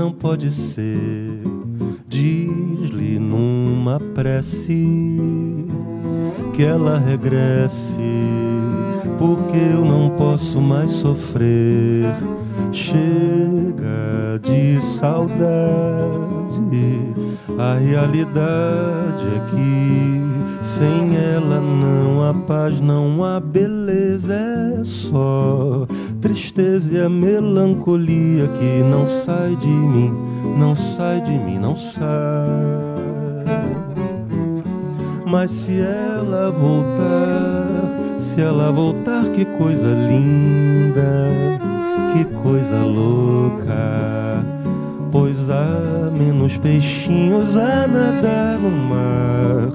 não pode ser. Diz-lhe numa prece que ela regresse, porque eu não posso mais sofrer. Chega de saudade, a realidade é que sem ela não há paz, não há beleza, é só tristeza e a melancolia que não sai de mim, não sai de mim, não sai. Mas se ela voltar, se ela voltar, que coisa linda, que coisa louca. Pois há menos peixinhos a nadar no mar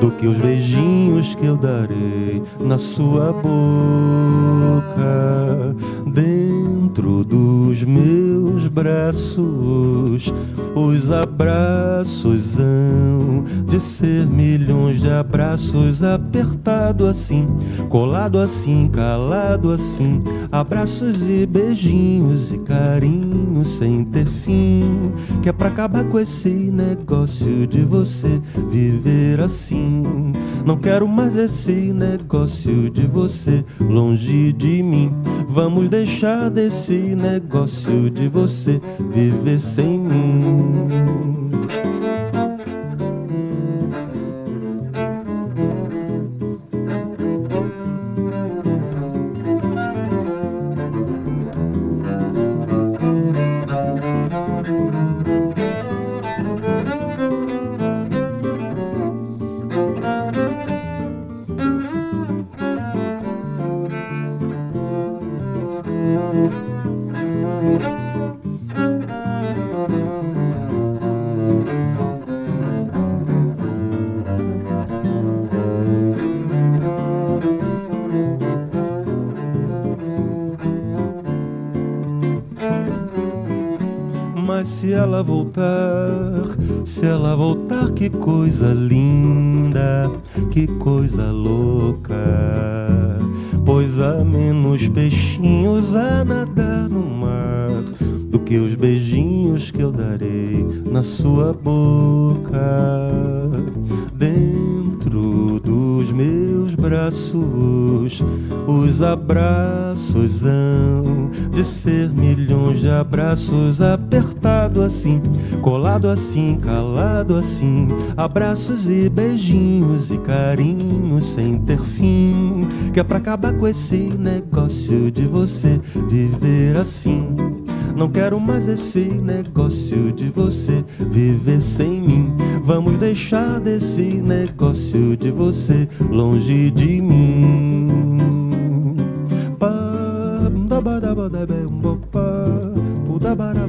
do que os beijinhos que eu darei na sua boca. Dos meus braços, os abraços hão de ser milhões de abraços apertado assim, colado assim, calado assim, abraços e beijinhos e carinhos sem ter fim, que é pra acabar com esse negócio de você viver assim. Não quero mais esse negócio de você longe de mim. Vamos deixar desse negócio de você viver sem mim. Voltar, se ela voltar, que coisa linda, que coisa louca. Pois há menos peixinhos a nadar no mar do que os beijinhos que eu darei na sua boca. Braços, os abraços hão de ser milhões de abraços. Apertado assim, colado assim, calado assim, abraços e beijinhos e carinhos sem ter fim, que é pra acabar com esse negócio de você viver assim. Não quero mais esse negócio de você viver sem mim. Vamos deixar desse negócio de você longe de mim. Pa, da ba da ba da be um bo pa, da ba da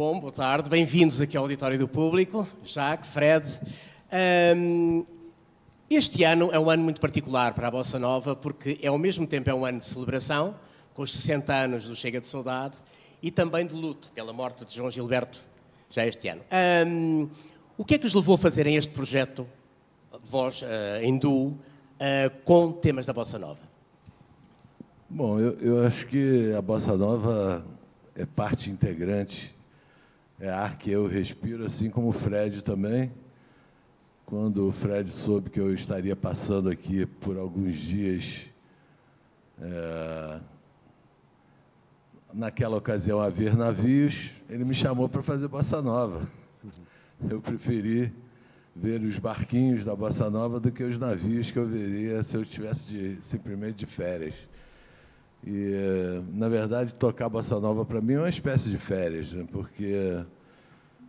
Bom, boa tarde, bem-vindos aqui ao Auditório do Público, Jacques, Fred. Um, este ano é um ano muito particular para a Bossa Nova porque é ao mesmo tempo é um ano de celebração, com os 60 anos do Chega de Saudade, e também de luto pela morte de João Gilberto, já este ano. Um, o que é que os levou a fazerem este projeto, vós, uh, em duo, uh, com temas da Bossa Nova? Bom, eu, eu acho que a Bossa Nova é parte integrante é ar que eu respiro, assim como o Fred também. Quando o Fred soube que eu estaria passando aqui por alguns dias, é, naquela ocasião a ver navios, ele me chamou para fazer Bossa Nova. Eu preferi ver os barquinhos da Bossa Nova do que os navios que eu veria se eu estivesse simplesmente de férias. E, na verdade, tocar bossa nova para mim é uma espécie de férias, né? porque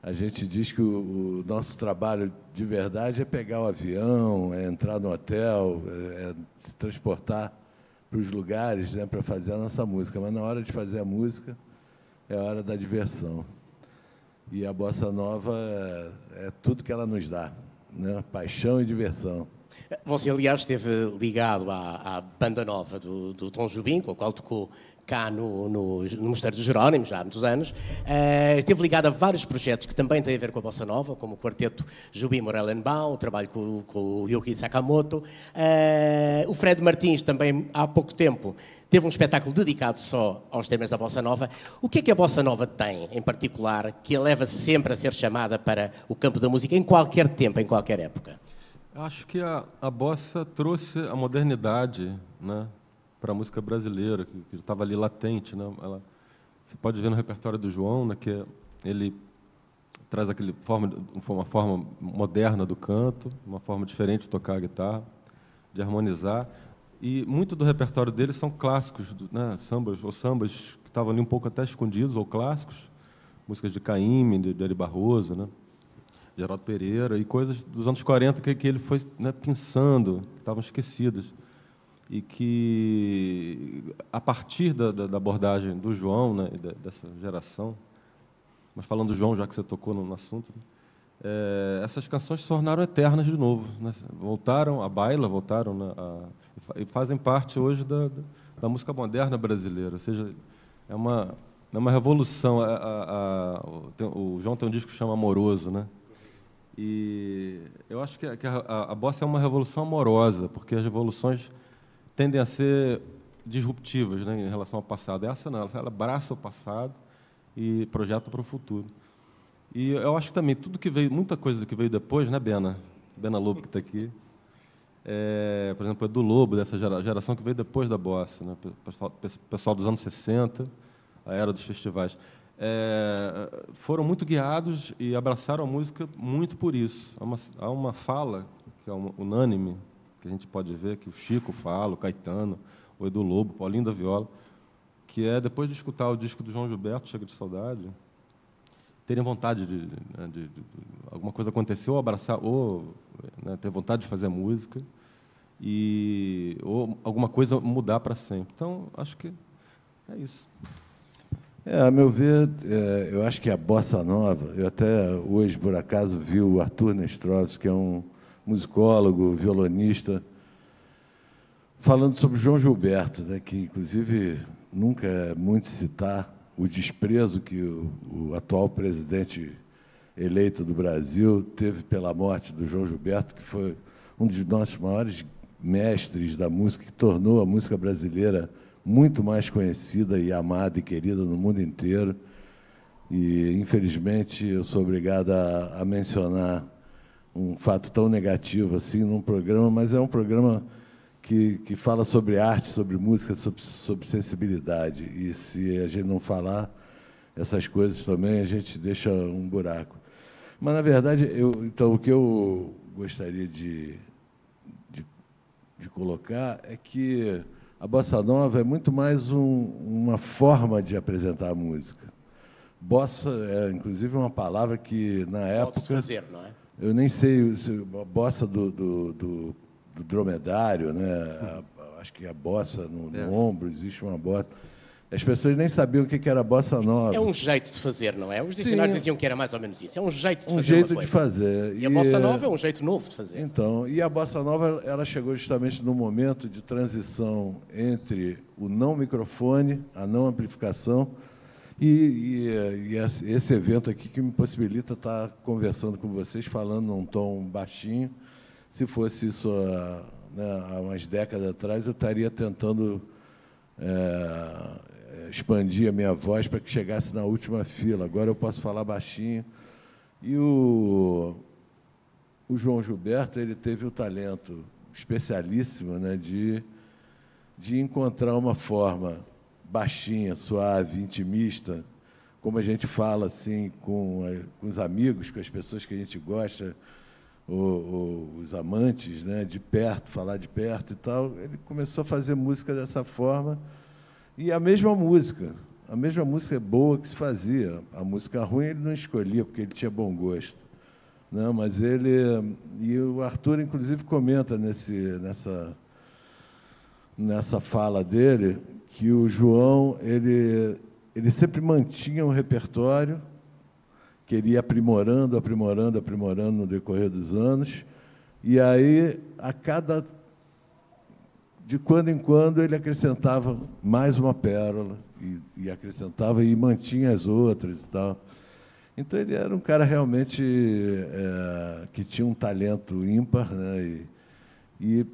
a gente diz que o, o, nosso trabalho de verdade é pegar o avião, é entrar no hotel, é, é se transportar para os lugares né, para fazer a nossa música. Mas na hora de fazer a música é a hora da diversão. E a bossa nova é, é tudo que ela nos dá, né? paixão e diversão. Você, aliás, esteve ligado à, à banda nova do, do, Tom Jubim, com a qual tocou cá no, no, no Mosteiro dos Jerónimos, já há muitos anos. Uh, esteve ligado a vários projetos que também têm a ver com a Bossa Nova, como o quarteto Jubim Morellenbaum, o trabalho com, com o Yuki Sakamoto. Uh, o Fred Martins, também há pouco tempo, teve um espetáculo dedicado só aos temas da Bossa Nova. O que é que a Bossa Nova tem, em particular, que a leva sempre a ser chamada para o campo da música, em qualquer tempo, em qualquer época? Acho que a, a bossa trouxe a modernidade né, para a música brasileira, que, estava ali latente. Né? Ela, você pode ver no repertório do João, né, que ele traz aquele forma, uma forma moderna do canto, uma forma diferente de tocar a guitarra, de harmonizar. E muito do repertório dele são clássicos, né, sambas ou sambas que estavam ali um pouco até escondidos ou clássicos, músicas de Caíme, de, de Ari Barroso, né? Geraldo Pereira, e coisas dos anos 40 que, que ele foi né, pensando, que estavam esquecidas. E que, a partir da, da, da abordagem do João, né, dessa geração, mas falando do João, já que você tocou no, no assunto, é, essas canções se tornaram eternas de novo. Né? Voltaram à baila, voltaram né, a, e fazem parte hoje da, da, música moderna brasileira. Ou seja, é uma, é uma revolução. A, a, o, o João tem um disco que chama Amoroso, né? E eu acho que, a, a, a, bossa é uma revolução amorosa, porque as revoluções tendem a ser disruptivas né, em relação ao passado. Essa não, ela abraça o passado e projeta para o futuro. E eu acho que também tudo que veio, muita coisa que veio depois, né, Bena? Bena Lobo que está aqui. É, por exemplo, do Lobo, dessa geração que veio depois da bossa, né? pessoal dos anos 60, a era dos festivais é, foram muito guiados e abraçaram a música muito por isso. Há uma, há uma fala que é unânime, que a gente pode ver, que o Chico fala, o Caetano, o Edu Lobo, Paulinho da Viola, que é, depois de escutar o disco do João Gilberto, Chega de Saudade, terem vontade de, né, de, de, de alguma coisa acontecer, ou abraçar, ou né, ter vontade de fazer música, e ou alguma coisa mudar para sempre. Então, acho que é isso. É, a meu ver, é, eu acho que a bossa nova, eu até hoje, por acaso, vi o Arthur Nestrosos, que é um musicólogo, violonista, falando sobre João Gilberto, né, que, inclusive, nunca é muito citar o desprezo que o, o atual presidente eleito do Brasil teve pela morte do João Gilberto, que foi um dos nossos maiores mestres da música, que tornou a música brasileira muito mais conhecida e amada e querida no mundo inteiro. E, infelizmente, eu sou obrigado a, a mencionar um fato tão negativo assim num programa, mas é um programa que, que fala sobre arte, sobre música, sobre, sobre sensibilidade. E se a gente não falar essas coisas também, a gente deixa um buraco. Mas, na verdade, eu, então, o que eu gostaria de, de, de colocar é que a bossa nova é muito mais um, uma forma de apresentar a música. Bossa é, inclusive, uma palavra que, na época... fazer, não é? Eu nem sei, a bossa do, do, do, do dromedário, né? A, acho que a bossa no, no é. ombro, existe uma bossa. As pessoas nem sabiam o que era bossa nova. É um jeito de fazer, não é? Os dicionários Sim. diziam que era mais ou menos isso. É um jeito de um fazer. Um jeito de fazer. E, e, a bossa nova é um jeito novo de fazer. Então, e a bossa nova ela chegou justamente no momento de transição entre o não microfone, a não amplificação e, e, e esse evento aqui que me possibilita estar conversando com vocês, falando num tom baixinho. Se fosse isso há, né, há umas décadas atrás, eu estaria tentando é, expandir a minha voz para que chegasse na última fila. Agora eu posso falar baixinho. E o, o João Gilberto ele teve o talento especialíssimo né, de, de encontrar uma forma baixinha, suave, intimista, como a gente fala assim com, com os amigos, com as pessoas que a gente gosta, os amantes, né, de perto, falar de perto e tal. Ele começou a fazer música dessa forma e a mesma música, a mesma música boa que se fazia. A música ruim ele não escolhia, porque ele tinha bom gosto. Não, né? mas ele. E o Arthur, inclusive, comenta nesse, nessa, nessa fala dele que o João ele, ele sempre mantinha um repertório que ele ia aprimorando, aprimorando, aprimorando no decorrer dos anos. E aí, a cada de quando em quando ele acrescentava mais uma pérola e, e, acrescentava e mantinha as outras e tal. Então ele era um cara realmente é, que tinha um talento ímpar, né? E, e,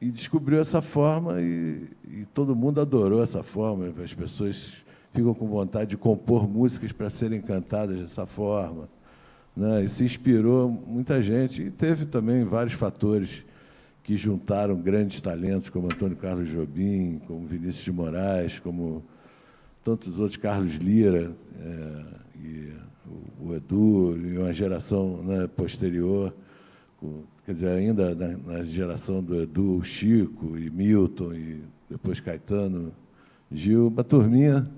e descobriu essa forma e, e, todo mundo adorou essa forma. As pessoas ficam com vontade de compor músicas para serem cantadas dessa forma. Né? E se inspirou muita gente e teve também vários fatores que juntaram grandes talentos como Antônio Carlos Jobim, como Vinícius de Moraes, como tantos outros, Carlos Lira, é, e o, Edu, e uma geração né, posterior, com, quer dizer, ainda na, na, geração do Edu, Chico e Milton, e depois Caetano, Gil, uma turminha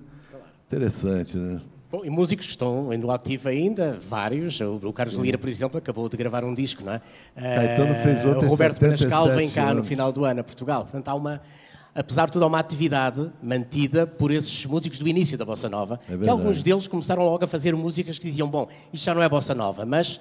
interessante, né? Bom, e músicos que estão no ativo ainda, vários. O, o Carlos Sim. Lira, por exemplo, acabou de gravar um disco, não é? Caetano fez outro O Roberto Penascal vem cá anos. no final do ano a Portugal. Portanto, há uma, apesar de tudo, há uma atividade mantida por esses músicos do início da Bossa Nova, é que alguns deles começaram logo a fazer músicas que diziam, bom, isto já não é Bossa Nova, mas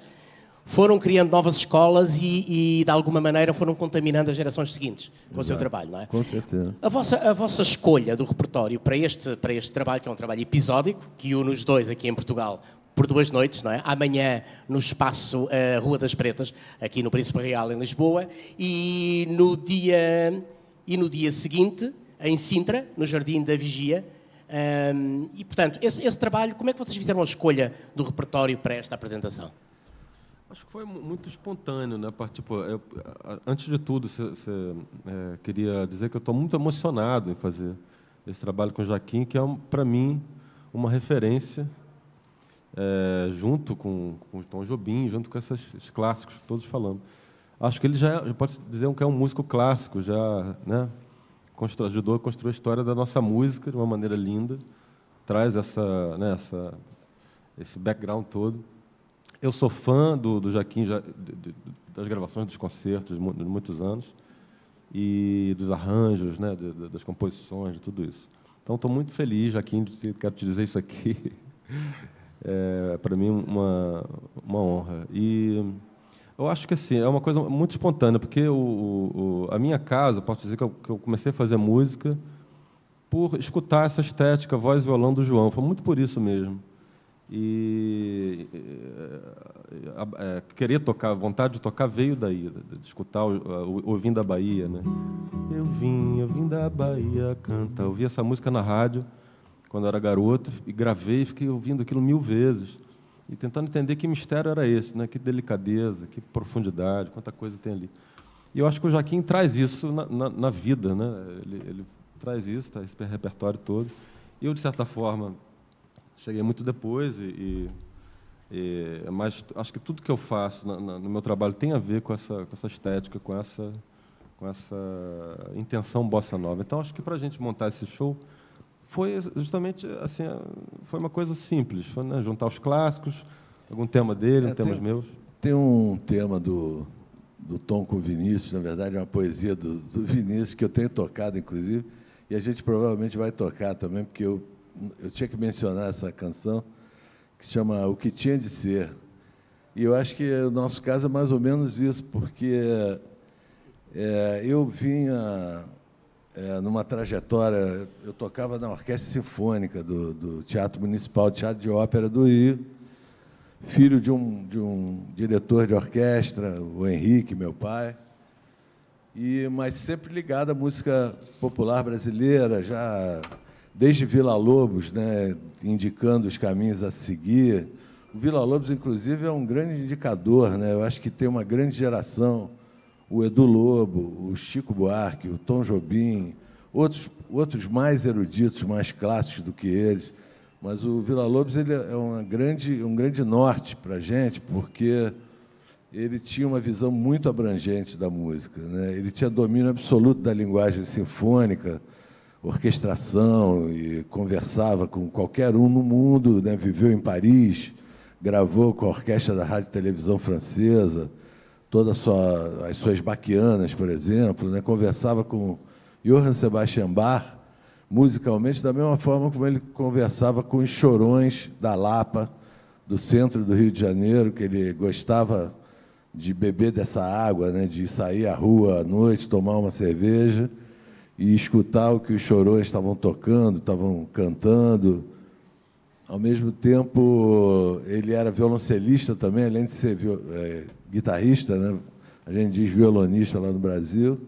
foram criando novas escolas e, e, de alguma maneira, foram contaminando as gerações seguintes com Exato. o seu trabalho, não é? Com certeza. A vossa, a vossa escolha do repertório para este, para este trabalho, que é um trabalho episódico, que une os dois aqui em Portugal por duas noites, não é? Amanhã no espaço uh, Rua das Pretas, aqui no Príncipe Real, em Lisboa, e no dia, e no dia seguinte, em Sintra, no Jardim da Vigia. Um, e, portanto, esse, esse trabalho, como é que vocês fizeram a escolha do repertório para esta apresentação? Acho que foi muito espontâneo, né? Tipo, eu, antes de tudo, cê, cê, é, queria dizer que eu estou muito emocionado em fazer esse trabalho com o Jaquim, que é, para mim, uma referência, é, junto com, com o Tom Jobim, junto com esses, esses clássicos que todos falamos. Acho que ele já, já pode dizer que é um músico clássico, já né? Constru, ajudou a construir a história da nossa música de uma maneira linda, traz essa, né, essa, esse background todo. Eu sou fã do, do Jaquim, das gravações dos concertos de muitos anos e dos arranjos, né, das composições, de tudo isso. Então, estou muito feliz, Jaquim, quero te dizer isso aqui. É, para mim, uma, uma honra. E eu acho que assim, é uma coisa muito espontânea, porque o, o, a minha casa, posso dizer que eu, que eu comecei a fazer música por escutar essa estética, voz e violão do João. Foi muito por isso mesmo e é, querer tocar, vontade de tocar veio daí, de escutar ouvindo a Bahia, né? Eu vim, eu vim da Bahia, canta. Eu ouvi essa música na rádio quando era garoto e gravei, fiquei ouvindo aquilo mil vezes e tentando entender que mistério era esse, né? Que delicadeza, que profundidade, quanta coisa tem ali. E eu acho que o Joaquim traz isso na, na, na vida, né? Ele, ele traz isso, traz esse repertório todo. E eu de certa forma Cheguei muito depois, e, e, mas acho que tudo que eu faço na, na, no meu trabalho tem a ver com essa, com essa estética, com essa, com essa intenção bossa nova. Então, acho que para a gente montar esse show foi justamente assim, foi uma coisa simples, foi né, juntar os clássicos, algum tema dele, é, um temas meus. Tem um tema do, do Tom com o Vinícius, na verdade, é uma poesia do, do Vinícius, que eu tenho tocado, inclusive, e a gente provavelmente vai tocar também, porque eu, eu tinha que mencionar essa canção, que se chama O Que Tinha de Ser. E eu acho que o nosso caso é mais ou menos isso, porque é, eu vinha é, numa trajetória, eu tocava na Orquestra Sinfônica do, do Teatro Municipal, Teatro de Ópera do Rio, filho de um, de um diretor de orquestra, o Henrique, meu pai, e mas sempre ligado à música popular brasileira, já desde Vila Lobos, né, indicando os caminhos a seguir. O Vila Lobos, inclusive, é um grande indicador. Né? Eu acho que tem uma grande geração, o Edu Lobo, o Chico Buarque, o Tom Jobim, outros, outros mais eruditos, mais clássicos do que eles. Mas o Vila Lobos ele é uma grande, um grande norte para a gente, porque ele tinha uma visão muito abrangente da música. Né? Ele tinha domínio absoluto da linguagem sinfônica, orquestração, e conversava com qualquer um no mundo. Né? Viveu em Paris, gravou com a orquestra da Rádio e Televisão Francesa, todas sua, as suas baquianas, por exemplo. Né? Conversava com Johann Sebastian Bach, musicalmente, da mesma forma como ele conversava com os chorões da Lapa, do centro do Rio de Janeiro, que ele gostava de beber dessa água, né, de sair à rua à noite, tomar uma cerveja e escutar o que os chorões estavam tocando, estavam cantando. Ao mesmo tempo, ele era violoncelista também, além de ser é, guitarrista, né? a gente diz violonista lá no Brasil.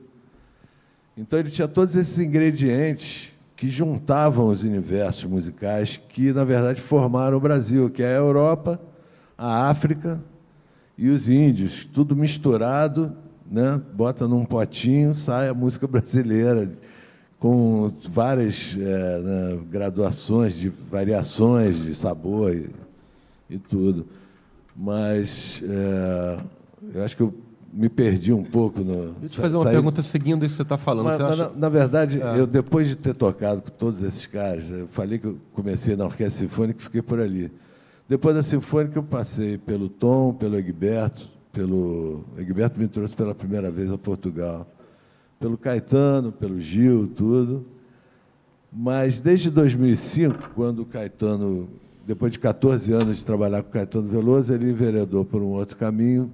Então, ele tinha todos esses ingredientes que juntavam os universos musicais que, na verdade, formaram o Brasil, que é a Europa, a África e os índios, tudo misturado, né? bota num potinho, sai a música brasileira, com várias é, né, graduações, de variações de sabor e, e tudo. Mas é, eu acho que eu me perdi um pouco no. Deixa eu te fazer uma pergunta seguindo isso que você está falando. Mas, você mas acha... na, na, verdade, é. eu depois de ter tocado com todos esses caras, eu falei que eu comecei na Orquestra Sinfônica e fiquei por ali. Depois da Sinfônica, eu passei pelo Tom, pelo Egberto, pelo. Egberto me trouxe pela primeira vez a Portugal, pelo Caetano, pelo Gil, tudo. Mas desde 2005, quando o Caetano, depois de 14 anos de trabalhar com o Caetano Veloso, ele enveredou por um outro caminho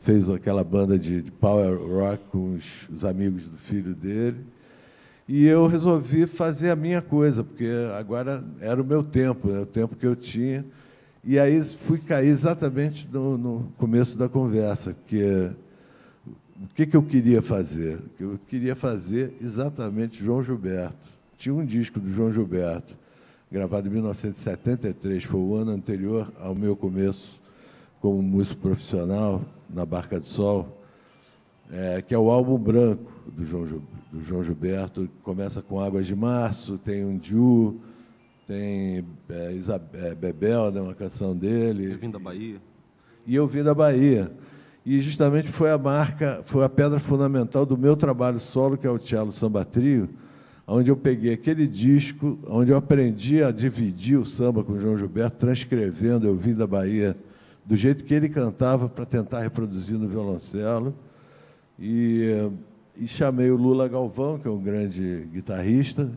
fez aquela banda de, de power rock com os, os, amigos do filho dele. E eu resolvi fazer a minha coisa, porque agora era o meu tempo, né, o tempo que eu tinha. E aí fui cair exatamente no, no começo da conversa, que o que, que eu queria fazer? Eu queria fazer exatamente João Gilberto. Tinha um disco do João Gilberto, gravado em 1973, foi o ano anterior ao meu começo como músico profissional na Barca de Sol, é, que é o álbum branco do João, do João Gilberto. Começa com Águas de Março, tem um Ju, tem é, é, Bebel, né, uma canção dele. Eu vim da Bahia. E eu vim da Bahia. E justamente foi a marca, foi a pedra fundamental do meu trabalho solo, que é o Cello Samba Trio, onde eu peguei aquele disco, onde eu aprendi a dividir o samba com o João Gilberto, transcrevendo Eu Vim da Bahia do jeito que ele cantava para tentar reproduzir no violoncelo. E, e, chamei o Lula Galvão, que é um grande guitarrista,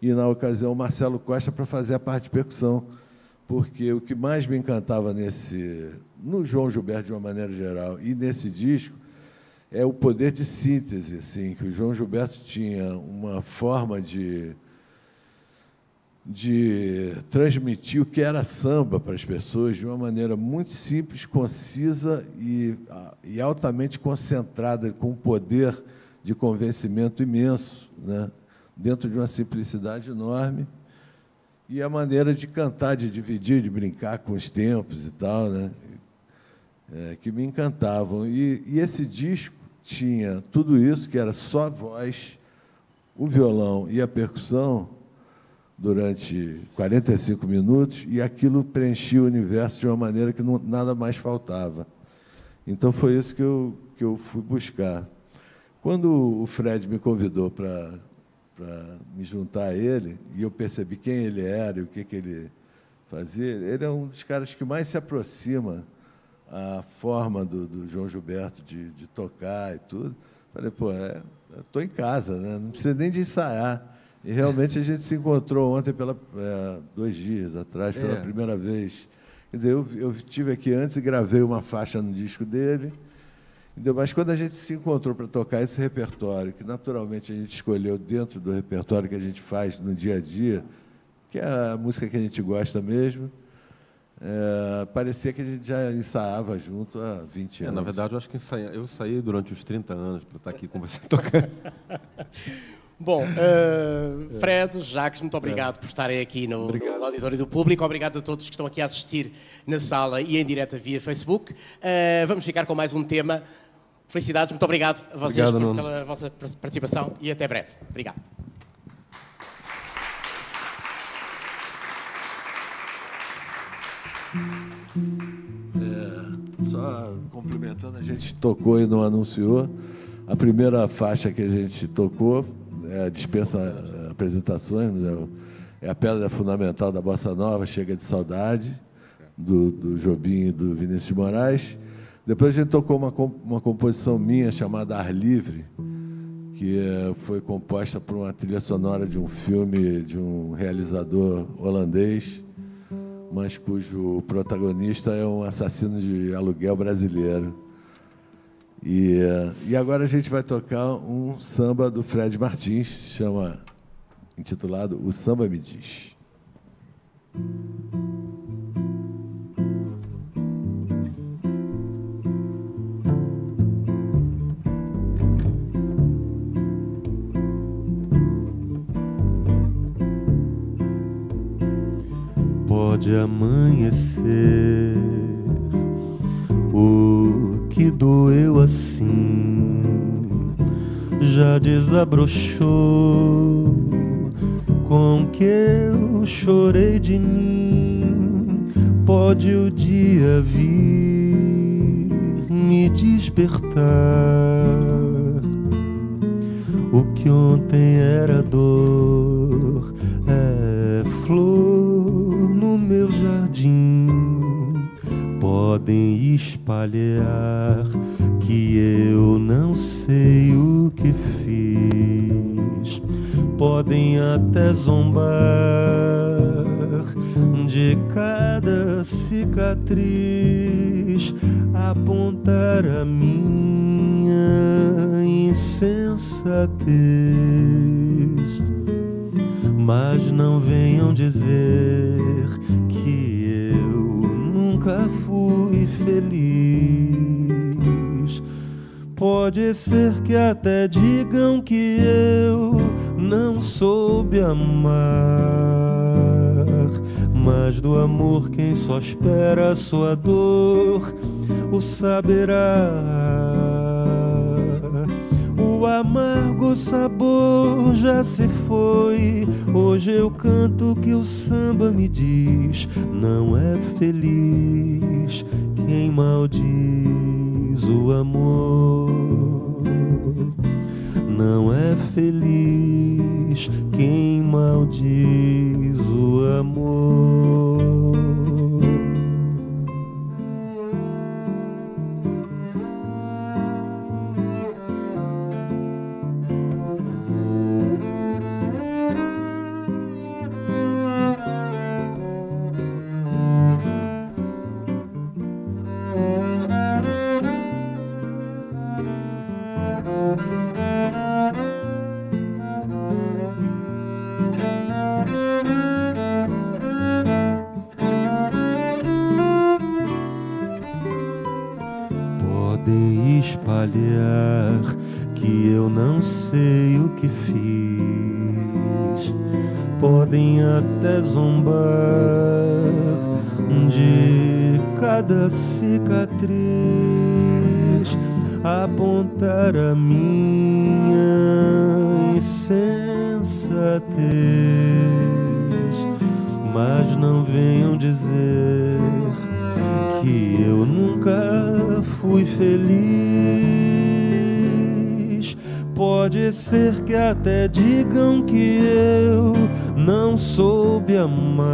e na ocasião o Marcelo Costa para fazer a parte de percussão, porque o que mais me encantava nesse, no João Gilberto de uma maneira geral e nesse disco é o poder de síntese, assim, que o João Gilberto tinha uma forma de de transmitir o que era samba para as pessoas de uma maneira muito simples, concisa e, e altamente concentrada, com um poder de convencimento imenso, né? Dentro de uma simplicidade enorme. E a maneira de cantar, de dividir, de brincar com os tempos e tal, né? É, que me encantavam. E, e esse disco tinha tudo isso, que era só a voz, o violão e a percussão, durante 45 minutos e aquilo preenchia o universo de uma maneira que não, nada mais faltava. Então foi isso que eu, que eu fui buscar. Quando o Fred me convidou para me juntar a ele, e eu percebi quem ele era e o que, que ele fazia, ele é um dos caras que mais se aproxima a forma do, do João Gilberto de, de, tocar e tudo. Falei, pô, é, estou em casa, né? não precisa nem de ensaiar. E realmente a gente se encontrou ontem, pela, é, dois dias atrás, pela é. primeira vez. Quer dizer, eu, eu tive aqui antes e gravei uma faixa no disco dele. Entendeu? Mas quando a gente se encontrou para tocar esse repertório, que naturalmente a gente escolheu dentro do repertório que a gente faz no dia a dia, que é a música que a gente gosta mesmo, é, parecia que a gente já ensaiava junto há 20 anos. É, na verdade, eu acho que ensaiei, eu saí durante os 30 anos para estar aqui com você tocando. Bom, uh, Fred, Jacques, muito obrigado por estarem aqui no, no, auditório do público. Obrigado a todos que estão aqui a assistir na sala e em direta via Facebook. Uh, vamos ficar com mais um tema. Felicidades, muito obrigado a vocês obrigado, por, pela vossa participação e até breve. Obrigado. É, só complementando, a gente tocou e não anunciou. A primeira faixa que a gente tocou é, dispensa é, apresentações, é, é a pedra fundamental da Bossa Nova, Chega de Saudade, do, do Jobim e do Vinícius de Moraes. Depois a gente tocou uma, uma composição minha chamada Ar Livre, que é, foi composta por uma trilha sonora de um filme de um realizador holandês, mas cujo protagonista é um assassino de aluguel brasileiro. E, e agora a gente vai tocar um samba do Fred Martins, chama intitulado O Samba Me Diz. Pode amanhecer o que doeu assim já desabrochou com que eu chorei de mim. Pode o dia vir me despertar. O que ontem era dor é flor podem espalhar que eu não sei o que fiz. Podem até zombar de cada cicatriz, apontar a minha insensatez. Mas não venham dizer que eu nunca fui Pode ser que até digam que eu não soube amar, mas do amor quem só espera a sua dor o saberá. O amargo sabor já se foi. Hoje eu canto que o samba me diz: não é feliz quem maldiz o amor. Não é feliz quem maldiz o amor. Espalhar que eu não sei o que fiz. Podem até zombar de cada cicatriz, apontar a minha insensatez, mas não venham dizer que eu fui feliz. Pode ser que até digam que eu não soube amar,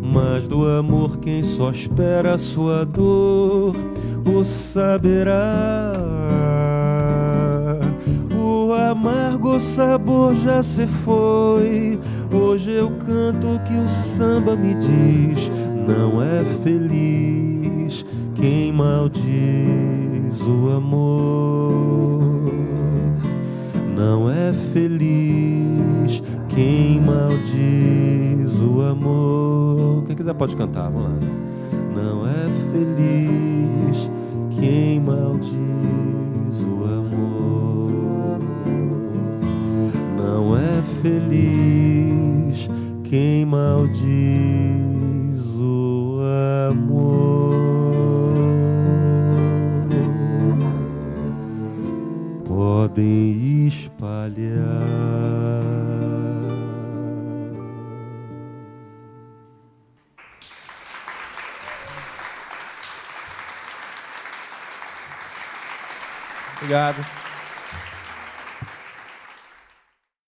Mas do amor quem só espera a sua dor o saberá. O amargo sabor já se foi. Hoje eu canto que o samba me diz: não é feliz quem maldiz o amor. Não é feliz quem maldiz o amor. Quem quiser pode cantar, vamos lá. Não é feliz quem maldiz o amor. Não é feliz quem maldiz Podem espalhar. Obrigado.